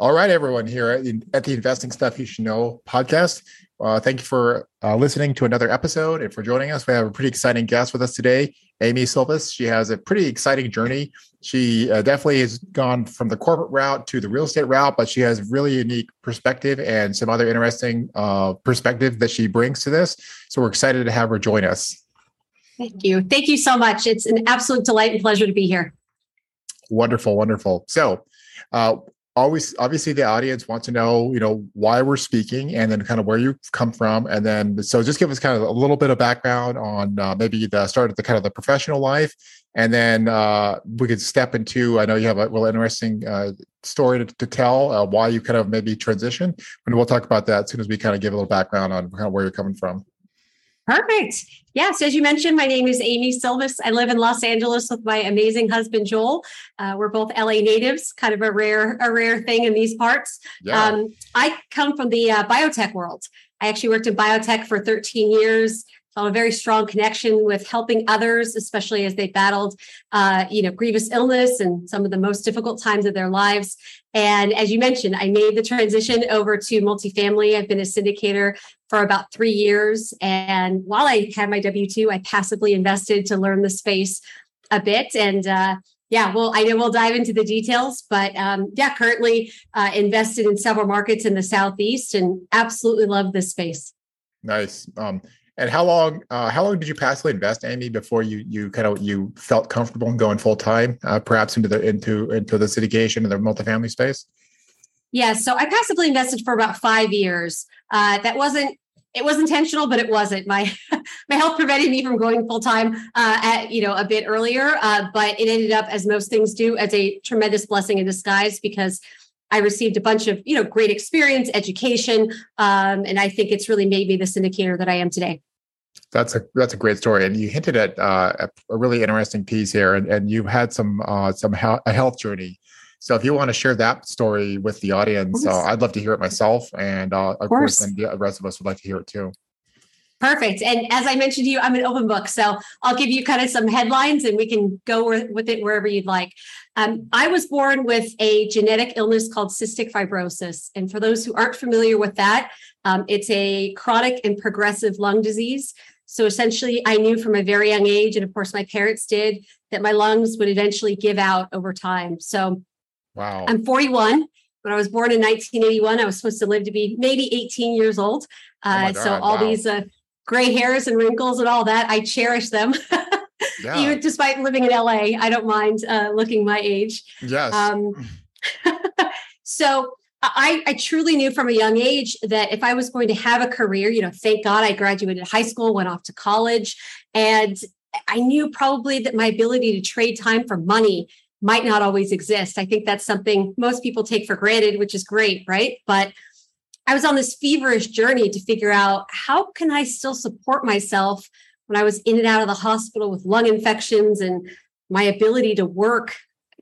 All right, everyone here at the, at the Investing Stuff You Should Know podcast. Uh, thank you for uh, listening to another episode and for joining us. We have a pretty exciting guest with us today, Amy Sylvis. She has a pretty exciting journey. She uh, definitely has gone from the corporate route to the real estate route, but she has really unique perspective and some other interesting uh, perspective that she brings to this. So we're excited to have her join us. Thank you. Thank you so much. It's an absolute delight and pleasure to be here. Wonderful, wonderful. So, uh, always obviously the audience wants to know you know why we're speaking and then kind of where you come from. And then so just give us kind of a little bit of background on uh, maybe the start of the kind of the professional life. And then uh, we could step into i know you have a real interesting uh, story to, to tell uh, why you kind of maybe transition and we'll talk about that as soon as we kind of give a little background on kind of where you're coming from Perfect. Yes, as you mentioned, my name is Amy Sylvis. I live in Los Angeles with my amazing husband Joel. Uh, we're both LA natives, kind of a rare a rare thing in these parts. Yeah. Um, I come from the uh, biotech world. I actually worked in biotech for 13 years a very strong connection with helping others, especially as they battled, uh, you know, grievous illness and some of the most difficult times of their lives. And as you mentioned, I made the transition over to multifamily. I've been a syndicator for about three years. And while I had my W 2, I passively invested to learn the space a bit. And uh, yeah, well, I know we'll dive into the details, but um, yeah, currently uh, invested in several markets in the Southeast and absolutely love this space. Nice. Um, and how long uh, how long did you passively invest, Amy, before you you kind of you felt comfortable in going full time, uh, perhaps into the into into the syndication and the multifamily space? Yeah, so I passively invested for about five years. Uh, that wasn't it was intentional, but it wasn't. My my health prevented me from going full time uh, at you know a bit earlier, uh, but it ended up as most things do as a tremendous blessing in disguise because I received a bunch of you know great experience, education, um, and I think it's really made me the syndicator that I am today. That's a that's a great story, and you hinted at uh, a really interesting piece here, and, and you've had some uh, some a health journey. So if you want to share that story with the audience, uh, I'd love to hear it myself, and uh, of, of course, and the rest of us would like to hear it too. Perfect. And as I mentioned to you, I'm an open book. So I'll give you kind of some headlines and we can go with it wherever you'd like. Um, I was born with a genetic illness called cystic fibrosis. And for those who aren't familiar with that, um, it's a chronic and progressive lung disease. So essentially, I knew from a very young age, and of course, my parents did, that my lungs would eventually give out over time. So wow. I'm 41. When I was born in 1981, I was supposed to live to be maybe 18 years old. Oh uh, oh so all wow. these uh, gray hairs and wrinkles and all that, I cherish them. yeah. Even despite living in LA, I don't mind uh, looking my age. Yes. Um, so I, I truly knew from a young age that if I was going to have a career, you know, thank God I graduated high school, went off to college, and I knew probably that my ability to trade time for money might not always exist. I think that's something most people take for granted, which is great, right? But I was on this feverish journey to figure out how can I still support myself when I was in and out of the hospital with lung infections and my ability to work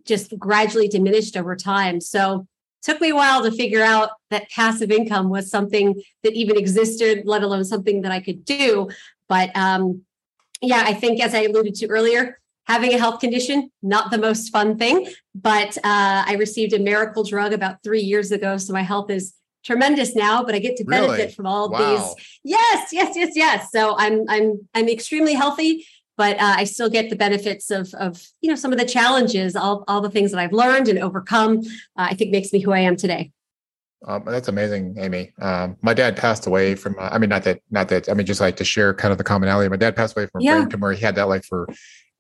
just gradually diminished over time. So took me a while to figure out that passive income was something that even existed, let alone something that I could do. But um, yeah, I think as I alluded to earlier, having a health condition, not the most fun thing. But uh, I received a miracle drug about three years ago. So my health is tremendous now, but I get to benefit really? from all wow. these. Yes, yes, yes, yes. So I'm I'm I'm extremely healthy but uh, I still get the benefits of, of you know some of the challenges, all, all the things that I've learned and overcome. Uh, I think makes me who I am today. Um, that's amazing, Amy. Um, my dad passed away from. Uh, I mean, not that, not that. I mean, just like to share kind of the commonality. My dad passed away from yeah. brain tumor. He had that like for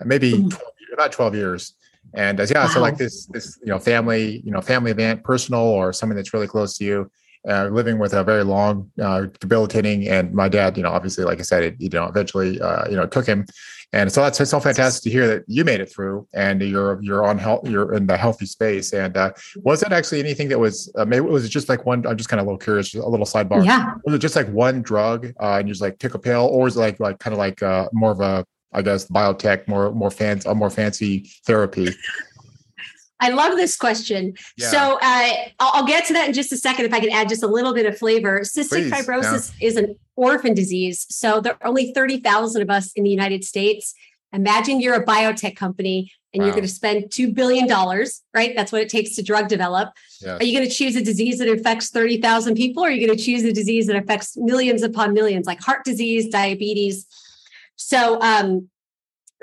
maybe mm-hmm. 12, about twelve years. And as uh, yeah, wow. so like this, this you know, family, you know, family event, personal or something that's really close to you uh, living with a very long, uh, debilitating, and my dad, you know, obviously, like I said, it, you know, eventually, uh, you know, took him, and so that's so fantastic to hear that you made it through, and you're you're on health, you're in the healthy space. And uh, was it actually anything that was uh, maybe was it just like one? I'm just kind of a little curious, a little sidebar. Yeah. Was it just like one drug, uh, and you just like took a pill, or was it like like kind of like uh, more of a I guess biotech, more more fancy, a more fancy therapy? I love this question. Yeah. So uh, I'll, get to that in just a second if I can add just a little bit of flavor. Cystic Please, fibrosis yeah. is an orphan disease. So there are only 30,000 of us in the United States. Imagine you're a biotech company and wow. you're going to spend $2 billion, right? That's what it takes to drug develop. Yes. Are you going to choose a disease that affects 30,000 people? Or are you going to choose a disease that affects millions upon millions, like heart disease, diabetes? So, um,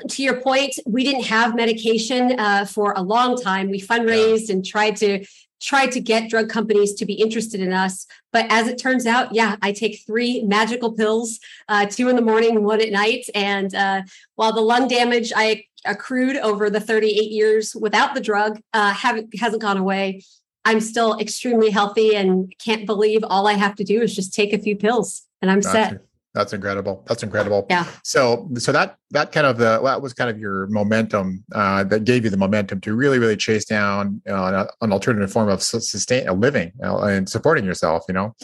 to your point, we didn't have medication uh, for a long time. We fundraised yeah. and tried to tried to get drug companies to be interested in us. But as it turns out, yeah, I take three magical pills, uh, two in the morning and one at night. And uh, while the lung damage I accrued over the 38 years without the drug uh, haven't hasn't gone away, I'm still extremely healthy and can't believe all I have to do is just take a few pills and I'm gotcha. set. That's incredible. That's incredible. Yeah. So, so that that kind of the that was kind of your momentum uh, that gave you the momentum to really, really chase down uh, an alternative form of sustain a living uh, and supporting yourself. You know,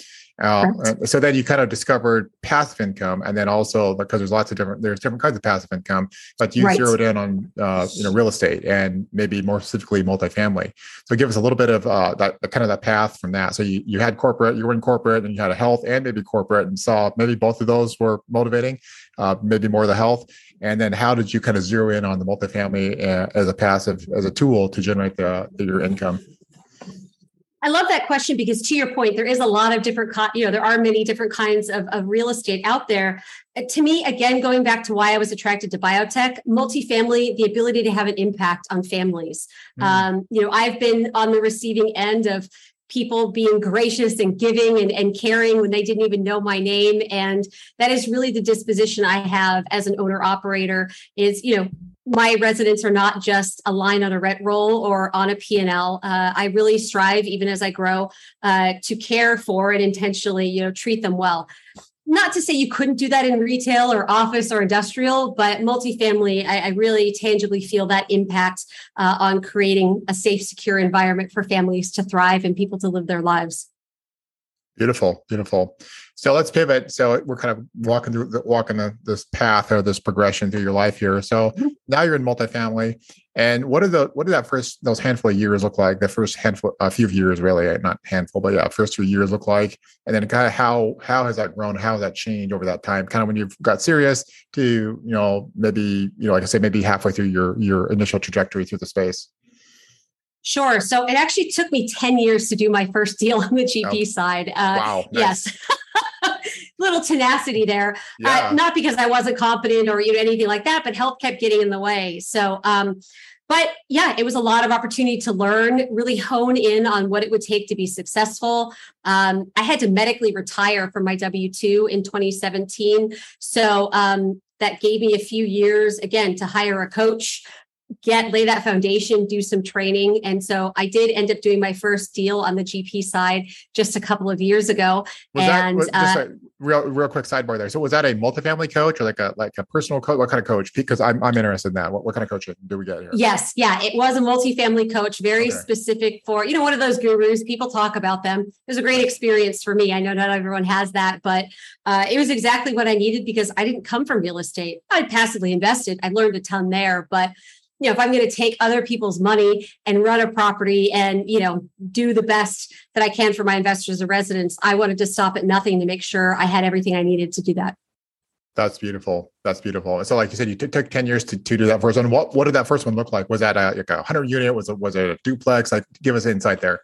uh, so then you kind of discovered passive income, and then also because there's lots of different there's different kinds of passive income, but you right. zeroed in on uh, you know real estate and maybe more specifically multifamily. So give us a little bit of uh, that kind of that path from that. So you you had corporate, you were in corporate, and you had a health and maybe corporate, and saw maybe both of those were motivating, uh, maybe more the health. And then how did you kind of zero in on the multifamily uh, as a passive as a tool to generate the, the your income? I love that question because to your point, there is a lot of different, you know, there are many different kinds of, of real estate out there. Uh, to me, again, going back to why I was attracted to biotech, multifamily, the ability to have an impact on families. Mm. Um, you know, I've been on the receiving end of people being gracious and giving and, and caring when they didn't even know my name. And that is really the disposition I have as an owner operator is, you know, my residents are not just a line on a rent roll or on a P&L. Uh, I really strive, even as I grow, uh, to care for and intentionally, you know, treat them well. Not to say you couldn't do that in retail or office or industrial, but multifamily, I, I really tangibly feel that impact uh, on creating a safe, secure environment for families to thrive and people to live their lives. Beautiful, beautiful. So let's pivot. So we're kind of walking through the, walking the, this path or this progression through your life here. So mm-hmm. now you're in multifamily, and what did the what did that first those handful of years look like? The first handful, a few years really, eh, not handful, but yeah, first few years look like, and then kind of how how has that grown? How has that changed over that time? Kind of when you've got serious to you know maybe you know like I say maybe halfway through your your initial trajectory through the space. Sure. So it actually took me 10 years to do my first deal on the GP oh, side. Uh, wow. Nice. Yes. Little tenacity there. Uh, yeah. Uh, not because I wasn't confident or you know, anything like that, but health kept getting in the way. So, um, but yeah, it was a lot of opportunity to learn, really hone in on what it would take to be successful. Um, I had to medically retire from my W 2 in 2017. So um, that gave me a few years again to hire a coach get lay that foundation do some training. And so i did end up doing my first deal on the gp side just a couple of years ago. Was and that, uh, a real real quick sidebar there. So was that a multifamily coach or like a like a personal coach what kind of coach? Because i'm, I'm interested in that. What, what kind of coach do we get here? Yes. Yeah it was a multifamily coach very okay. specific for you know one of those gurus. People talk about them. It was a great experience for me. I know not everyone has that but uh, it was exactly what i needed because i didn't come from real estate. I passively invested. I learned a ton there but you know if i'm going to take other people's money and run a property and you know do the best that i can for my investors and residents i wanted to stop at nothing to make sure i had everything i needed to do that. That's beautiful. That's beautiful. So like you said you t- took 10 years to, to do that first one. What what did that first one look like? Was that a, like a 100 unit? Was it was it a duplex? Like give us insight there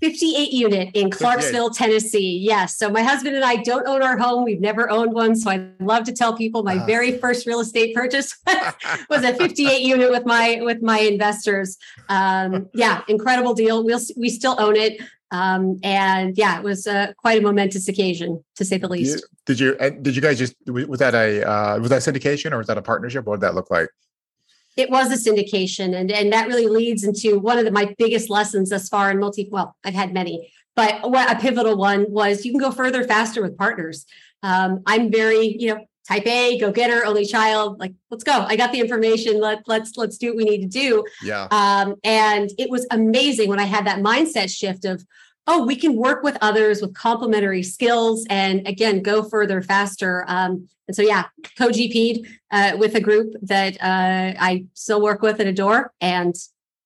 58 unit in Clarksville, Tennessee. Yes. So my husband and I don't own our home. We've never owned one. So I love to tell people my uh, very first real estate purchase was a 58 unit with my with my investors. Um, yeah, incredible deal. We'll we still own it. Um, and yeah, it was uh, quite a momentous occasion to say the least. Did you did you guys just was that a uh, was that syndication or was that a partnership? What did that look like? It was a syndication and, and that really leads into one of the, my biggest lessons thus far in multi well i've had many but what a pivotal one was you can go further faster with partners. Um, i'm very you know type a go getter only child like let's go. I got the information let, let's let's do what we need to do. Yeah. Um, and it was amazing when i had that mindset shift of oh, we can work with others with complementary skills and again, go further faster. Um, and so, yeah, co GP'd uh, with a group that uh, I still work with and adore. And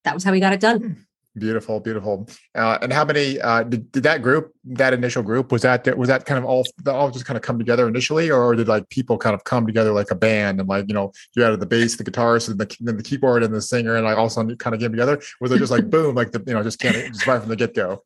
that was how we got it done. Hmm. Beautiful, beautiful. Uh, and how many uh, did, did that group, that initial group, was that was that kind of all all just kind of come together initially, or did like people kind of come together like a band and like you know you had the bass, the guitarist, and the then the keyboard and the singer, and like all of a sudden kind of came together? Was it just like boom, like the you know just can't just right from the get go?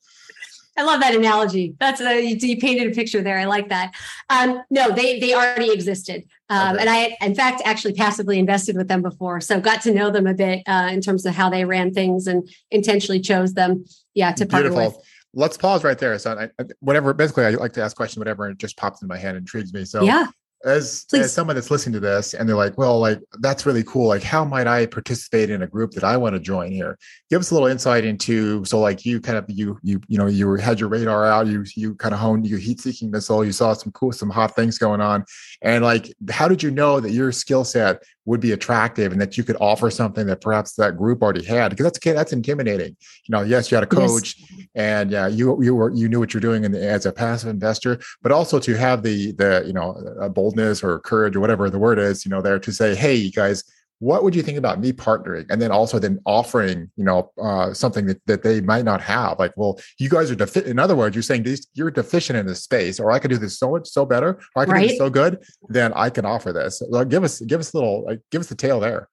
I love that analogy. That's a, you painted a picture there. I like that. Um, no, they they already existed, um, okay. and I, in fact, actually passively invested with them before, so got to know them a bit uh, in terms of how they ran things, and intentionally chose them. Yeah, to partner Beautiful. with. Let's pause right there. So, I, whatever. Basically, I like to ask questions. Whatever it just pops in my head intrigues me. So, yeah as, as someone that's listening to this and they're like, well, like that's really cool. Like, how might I participate in a group that I want to join here? Give us a little insight into so like you kind of you you you know you had your radar out, you you kind of honed your heat seeking missile, you saw some cool some hot things going on, and like how did you know that your skill set would be attractive and that you could offer something that perhaps that group already had because that's that's intimidating you know yes you had a coach yes. and yeah you you were you knew what you're doing in the, as a passive investor but also to have the the you know boldness or courage or whatever the word is you know there to say hey you guys what would you think about me partnering and then also then offering you know uh, something that, that they might not have like well you guys are defi- in other words you're saying you're deficient in this space or i could do this so much so better or i can right. do this so good then i can offer this so give us give us a little like give us the tail there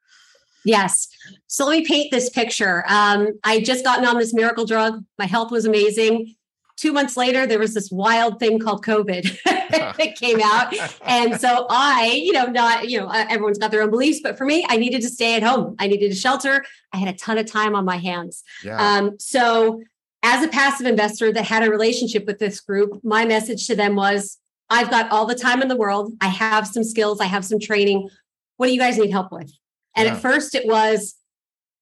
Yes. So let me paint this picture. Um, I just gotten on this miracle drug. My health was amazing two months later, there was this wild thing called COVID that came out. And so I, you know, not, you know, everyone's got their own beliefs, but for me, I needed to stay at home. I needed a shelter. I had a ton of time on my hands. Yeah. Um, so as a passive investor that had a relationship with this group, my message to them was I've got all the time in the world. I have some skills, I have some training. What do you guys need help with? And yeah. at first, it was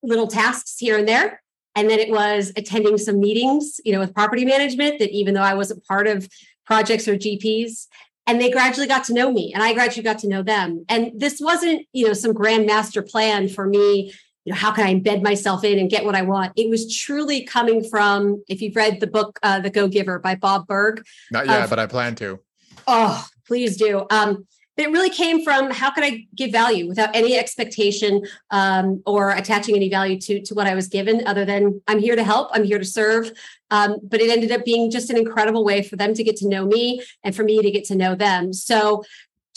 little tasks here and there. And then it was attending some meetings, you know, with property management that even though I wasn't part of projects or GPs, and they gradually got to know me and I gradually got to know them. And this wasn't, you know, some grand master plan for me, you know, how can I embed myself in and get what I want? It was truly coming from, if you've read the book, uh, The Go Giver by Bob Burg. Not yet, of, but I plan to. Oh, please do. Um, it really came from how could I give value without any expectation um, or attaching any value to, to what I was given, other than I'm here to help, I'm here to serve. Um, but it ended up being just an incredible way for them to get to know me and for me to get to know them. So,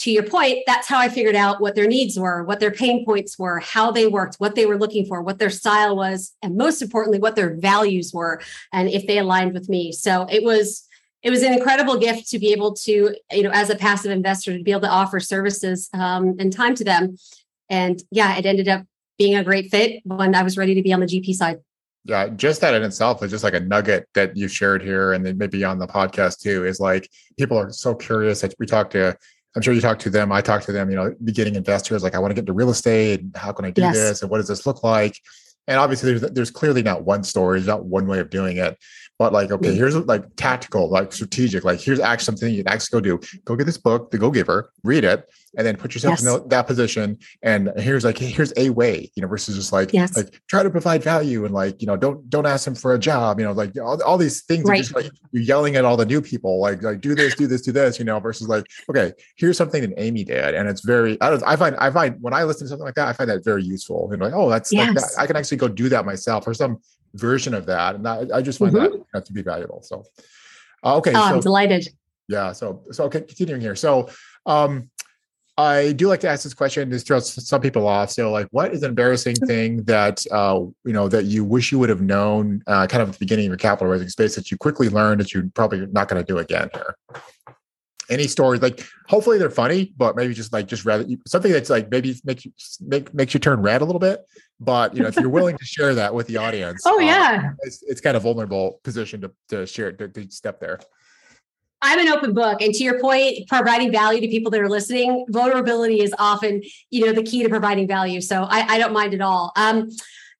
to your point, that's how I figured out what their needs were, what their pain points were, how they worked, what they were looking for, what their style was, and most importantly, what their values were, and if they aligned with me. So, it was it was an incredible gift to be able to, you know, as a passive investor, to be able to offer services um, and time to them. And yeah, it ended up being a great fit when I was ready to be on the GP side. Yeah, just that in itself is just like a nugget that you shared here, and then maybe on the podcast too. Is like people are so curious that we talk to. I'm sure you talk to them. I talk to them. You know, beginning investors like, I want to get into real estate. And how can I do yes. this? And what does this look like? And obviously, there's there's clearly not one story. There's not one way of doing it. But like okay here's like tactical like strategic like here's actually something you can actually go do. Go get this book the go giver read it and then put yourself yes. in that position and here's like here's a way you know versus just like yes. like try to provide value and like you know don't don't ask them for a job you know like all, all these things right. just like you're yelling at all the new people like like do this do this do this you know versus like okay here's something that amy did and it's very i don't i find i find when i listen to something like that i find that very useful and like oh that's yes. like that. i can actually go do that myself or some version of that and I, I just find mm-hmm. that to be valuable so uh, okay oh, so, i'm delighted yeah so so okay continuing here so um I do like to ask this question. This throws some people off. So, like, what is an embarrassing thing that uh, you know that you wish you would have known, uh, kind of at the beginning of your capital raising space, that you quickly learned that you're probably not going to do again here? Any stories? Like, hopefully they're funny, but maybe just like just rather something that's like maybe makes you make makes you turn red a little bit. But you know, if you're willing to share that with the audience, oh yeah, um, it's, it's kind of vulnerable position to to share to, to step there. I'm an open book. And to your point, providing value to people that are listening, vulnerability is often, you know, the key to providing value. So I, I don't mind at all. Um,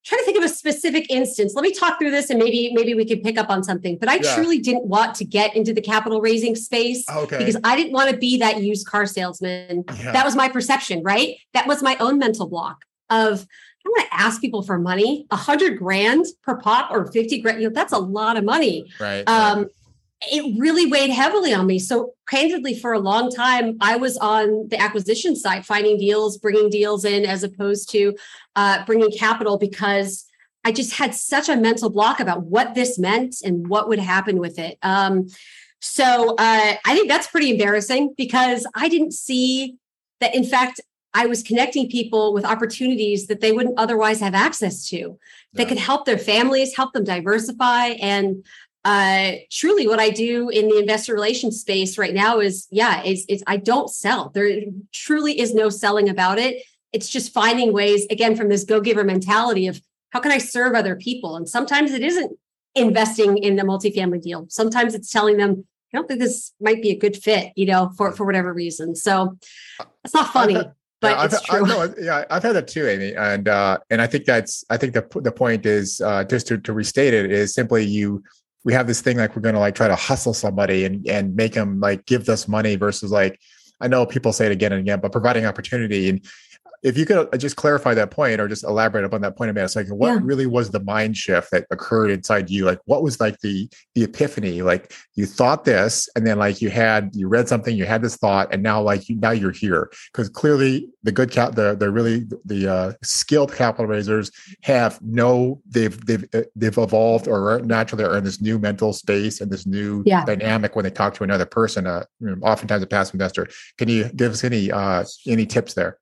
trying to think of a specific instance. Let me talk through this and maybe maybe we could pick up on something. But I yeah. truly didn't want to get into the capital raising space okay. because I didn't want to be that used car salesman. Yeah. That was my perception, right? That was my own mental block of I want to ask people for money, a hundred grand per pop or 50 grand. You know, that's a lot of money. Right. Um, right it really weighed heavily on me. So, candidly, for a long time, I was on the acquisition side, finding deals, bringing deals in, as opposed to uh, bringing capital because I just had such a mental block about what this meant and what would happen with it. Um, so uh, I think that's pretty embarrassing because I didn't see that. In fact, I was connecting people with opportunities that they wouldn't otherwise have access to that could help their families, help them diversify. And uh, truly, what I do in the investor relations space right now is, yeah, is, is I don't sell. There truly is no selling about it. It's just finding ways, again, from this go giver mentality of how can I serve other people? And sometimes it isn't investing in a multifamily deal. Sometimes it's telling them, I don't think this might be a good fit, you know, for, for whatever reason. So it's not funny. but yeah, it's I've, true. I've, no, yeah, I've had that too, Amy, and uh, and I think that's I think the the point is uh, just to, to restate it is simply you we have this thing like we're going to like try to hustle somebody and and make them like give us money versus like I know people say it again and again, but providing opportunity and if you could uh, just clarify that point or just elaborate upon that point a minute, it's like what yeah. really was the mind shift that occurred inside you? Like what was like the the epiphany? Like you thought this, and then like you had you read something, you had this thought, and now like you, now you're here because clearly the good cap the the really the uh, skilled capital raisers have no they've they've uh, they've evolved or naturally are in this new mental space and this new yeah. dynamic when they talk to another person. Uh, oftentimes a passive investor. Can you give us any uh any tips there?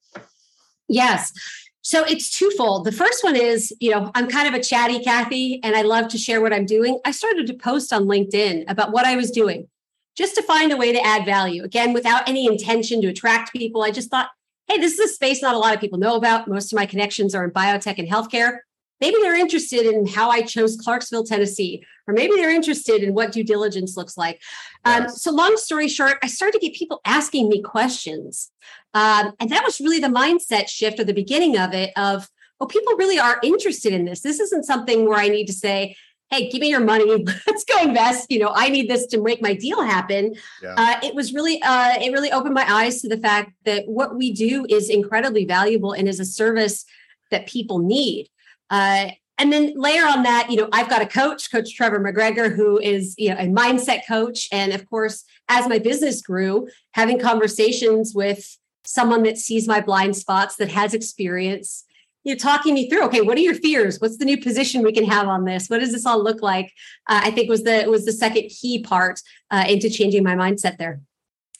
Yes. So it's twofold. The first one is, you know, I'm kind of a chatty Kathy and I love to share what I'm doing. I started to post on LinkedIn about what I was doing just to find a way to add value. Again, without any intention to attract people. I just thought, hey, this is a space not a lot of people know about. Most of my connections are in biotech and healthcare. Maybe they're interested in how I chose Clarksville, Tennessee, or maybe they're interested in what due diligence looks like. Um, yes. So, long story short, I started to get people asking me questions. Um, and that was really the mindset shift or the beginning of it of, oh, people really are interested in this. This isn't something where I need to say, hey, give me your money. Let's go invest. You know, I need this to make my deal happen. Yeah. Uh, it was really, uh, it really opened my eyes to the fact that what we do is incredibly valuable and is a service that people need. Uh, and then layer on that, you know, I've got a coach, Coach Trevor McGregor, who is, you know, a mindset coach. And of course, as my business grew, having conversations with someone that sees my blind spots, that has experience, you know, talking me through, okay, what are your fears? What's the new position we can have on this? What does this all look like? Uh, I think was the was the second key part uh, into changing my mindset there.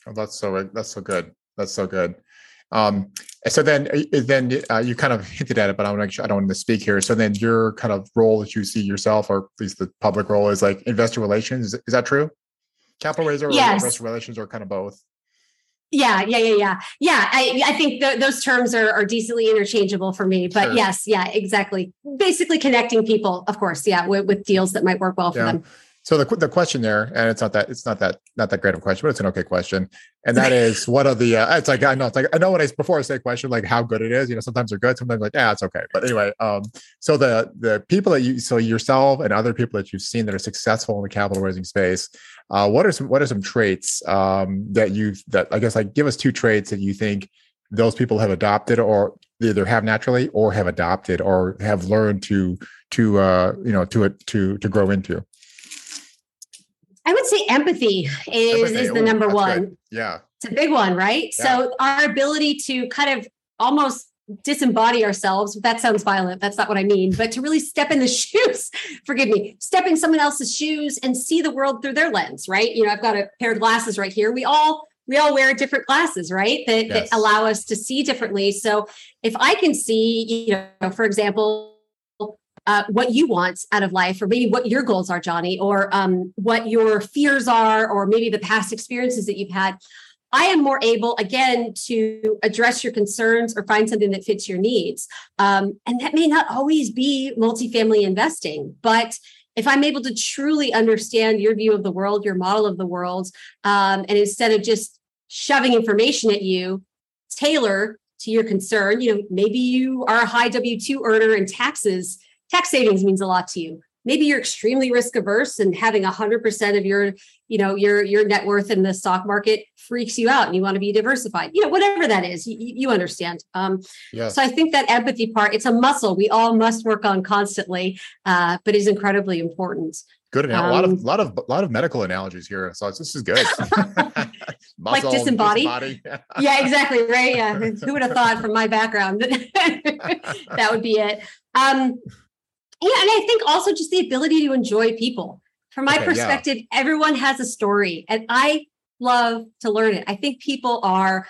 Oh, that's so that's so good. That's so good. Um, so then, uh, then uh, you kind of hinted at it, but I want to I don't want to speak here. So then, your kind of role that you see yourself, or at least the public role, is like investor relations. Is, is that true? Capital raiser or yes. investor relations, or kind of both? Yeah, yeah, yeah, yeah, yeah. I, I think th- those terms are, are decently interchangeable for me. But sure. yes, yeah, exactly. Basically, connecting people, of course, yeah, with, with deals that might work well for yeah. them. So the the question there, and it's not that it's not that not that great of a question, but it's an okay question, and that is what are the? Uh, it's like I know it's like I know when I before I say a question like how good it is, you know, sometimes they're good, sometimes like yeah, it's okay. But anyway, um, so the the people that you so yourself and other people that you've seen that are successful in the capital raising space, uh, what are some what are some traits um that you've that I guess like give us two traits that you think those people have adopted or either have naturally or have adopted or have learned to to uh you know to to to grow into. I would say empathy is, empathy. is the Ooh, number one. Good. Yeah. It's a big one, right? Yeah. So our ability to kind of almost disembody ourselves that sounds violent that's not what i mean but to really step in the shoes forgive me step in someone else's shoes and see the world through their lens right you know i've got a pair of glasses right here we all we all wear different glasses right that, yes. that allow us to see differently so if i can see you know for example uh, what you want out of life, or maybe what your goals are, Johnny, or um, what your fears are, or maybe the past experiences that you've had. I am more able, again, to address your concerns or find something that fits your needs. Um, and that may not always be multifamily investing, but if I'm able to truly understand your view of the world, your model of the world, um, and instead of just shoving information at you, tailor to your concern, you know, maybe you are a high W 2 earner and taxes tax savings means a lot to you. Maybe you're extremely risk averse and having 100% of your you know your your net worth in the stock market freaks you out and you want to be diversified. You know whatever that is you, you understand. Um, so i think that empathy part it's a muscle. We all must work on constantly uh, but is incredibly important. Good. Um, a lot of um, lot of lot of medical analogies here. So this is good. Like disembody, disembody. yeah exactly right? Yeah. Who would have thought from my background that would be it? Um Yeah, and I think also just the ability to enjoy people. From my okay, perspective, yeah. everyone has a story, and I love to learn it. I think people are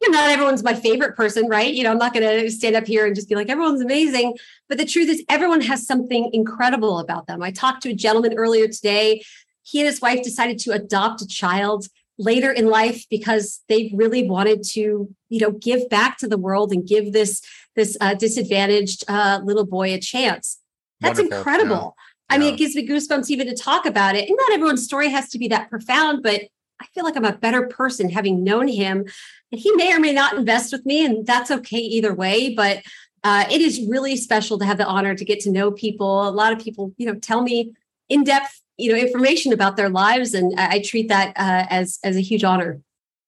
you know, not everyone's my favorite person, right? You know, I'm not going to stand up here and just be like, everyone's amazing. But the truth is, everyone has something incredible about them. I talked to a gentleman earlier today. He and his wife decided to adopt a child later in life because they really wanted to, you know, give back to the world and give this this uh, disadvantaged uh, little boy a chance. That's Wonderful. incredible. Yeah. I mean, it gives me goosebumps even to talk about it. And not everyone's story has to be that profound, but I feel like I'm a better person having known him. And he may or may not invest with me, and that's okay either way. But uh, it is really special to have the honor to get to know people. A lot of people, you know, tell me in depth, you know, information about their lives, and I, I treat that uh, as as a huge honor.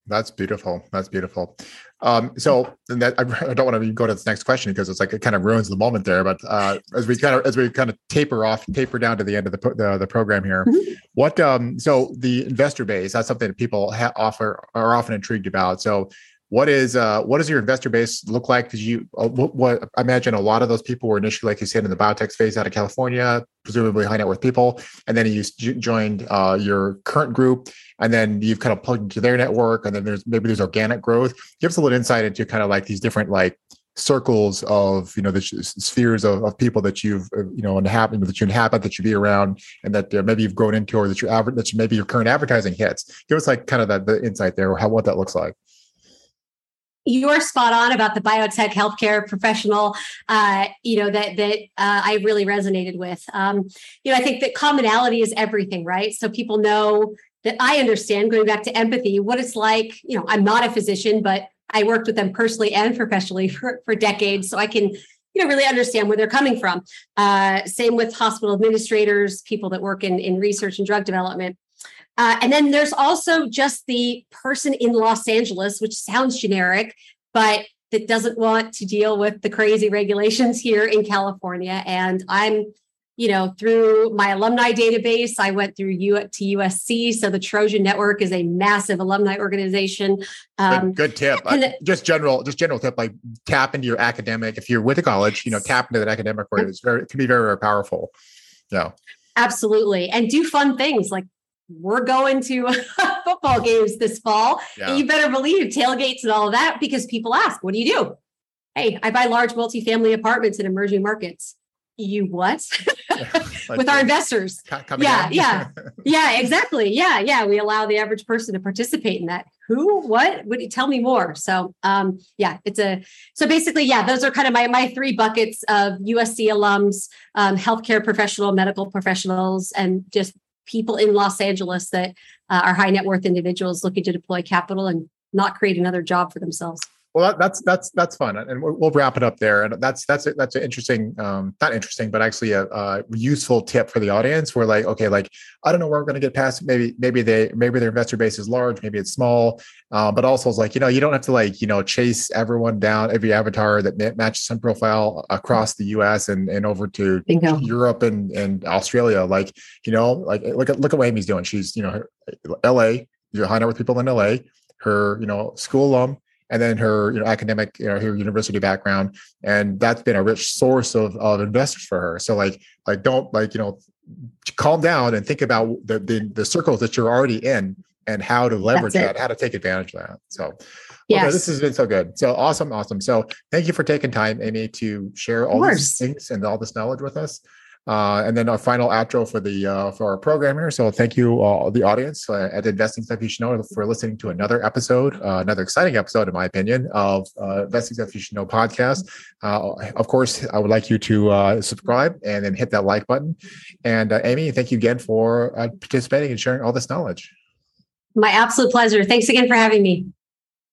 That's beautiful. That's beautiful. Um, so that I, I, don't want to go to the next question because it's like it kind of ruins the moment there. But uh, as we kind of as we kind of taper off, taper down to the end of the the, the program here, mm-hmm. what um, so the investor base that's something that people ha- offer are often intrigued about. So what is uh, what does your investor base look like? Did you uh, what, what, I imagine a lot of those people were initially, like you said, in the biotech space out of California, presumably high net worth people, and then you joined uh, your current group, and then you've kind of plugged into their network, and then there's maybe there's organic growth. Give us a little insight into kind of like these different like circles of you know the spheres of, of people that you've uh, you know inhabit that you inhabit that you be around and that uh, maybe you've grown into or that you aver- that you, maybe your current advertising hits. Give us like kind of that the insight there or how what that looks like. You're spot on about the biotech healthcare professional uh, you know that that uh, i really resonated with. Um, you know i think that commonality is everything right? So people know that i understand going back to empathy what it's like you know i'm not a physician but i worked with them personally and professionally for, for decades so i can you know really understand where they're coming from uh, same with hospital administrators people that work in, in research and drug development uh, and then there's also just the person in Los Angeles, which sounds generic, but that doesn't want to deal with the crazy regulations here in California. And I'm, you know, through my alumni database, I went through U to USC. So the Trojan Network is a massive alumni organization. Um, good, good, tip. Uh, just general, just general tip. Like tap into your academic. If you're with a college, you know, tap into that academic where it's very, it can be very, very powerful. Yeah. Absolutely. And do fun things like we're going to football games this fall. Yeah. And you better believe tailgates and all of that because people ask, what do you do? Hey, I buy large multifamily apartments in emerging markets. You what? With our investors. Yeah, yeah. yeah, exactly. Yeah, yeah. We allow the average person to participate in that. Who? What? Would you tell me more? So um, yeah, it's a so basically, yeah, those are kind of my my three buckets of USC alums, um, healthcare professional, medical professionals, and just people in Los Angeles that uh, are high net worth individuals looking to deploy capital and not create another job for themselves. Well, that's that's that's fun, and we'll wrap it up there. And that's that's that's an interesting, um, not interesting, but actually a, a, useful tip for the audience. We're like, okay, like I don't know where we're going to get past. Maybe maybe they maybe their investor base is large, maybe it's small, uh, but also it's like you know you don't have to like you know chase everyone down every avatar that matches some profile across the U.S. and and over to Bingo. Europe and and Australia. Like you know, like look at look at what Amy's doing. She's you know her, L.A. You're high net worth people in L.A. Her you know school alum and then her you know academic you know her university background. And that's been a rich source of, of investors for her. So like like don't like you know calm down and think about the the, the circles that you're already in and how to leverage that how to take advantage of that. So yes. okay this has been so good. So awesome awesome. So thank you for taking time amy to share all these things and all this knowledge with us uh, and then our final outro for the uh, for our program here. So thank you, uh, the audience uh, at Investing Stuff You Should Know, for listening to another episode, uh, another exciting episode, in my opinion, of uh, Investing Stuff You Should Know podcast. of course, I would like you to subscribe and then hit that like button. And Amy, thank you again for participating and sharing all this knowledge. My absolute pleasure. Thanks again for having me.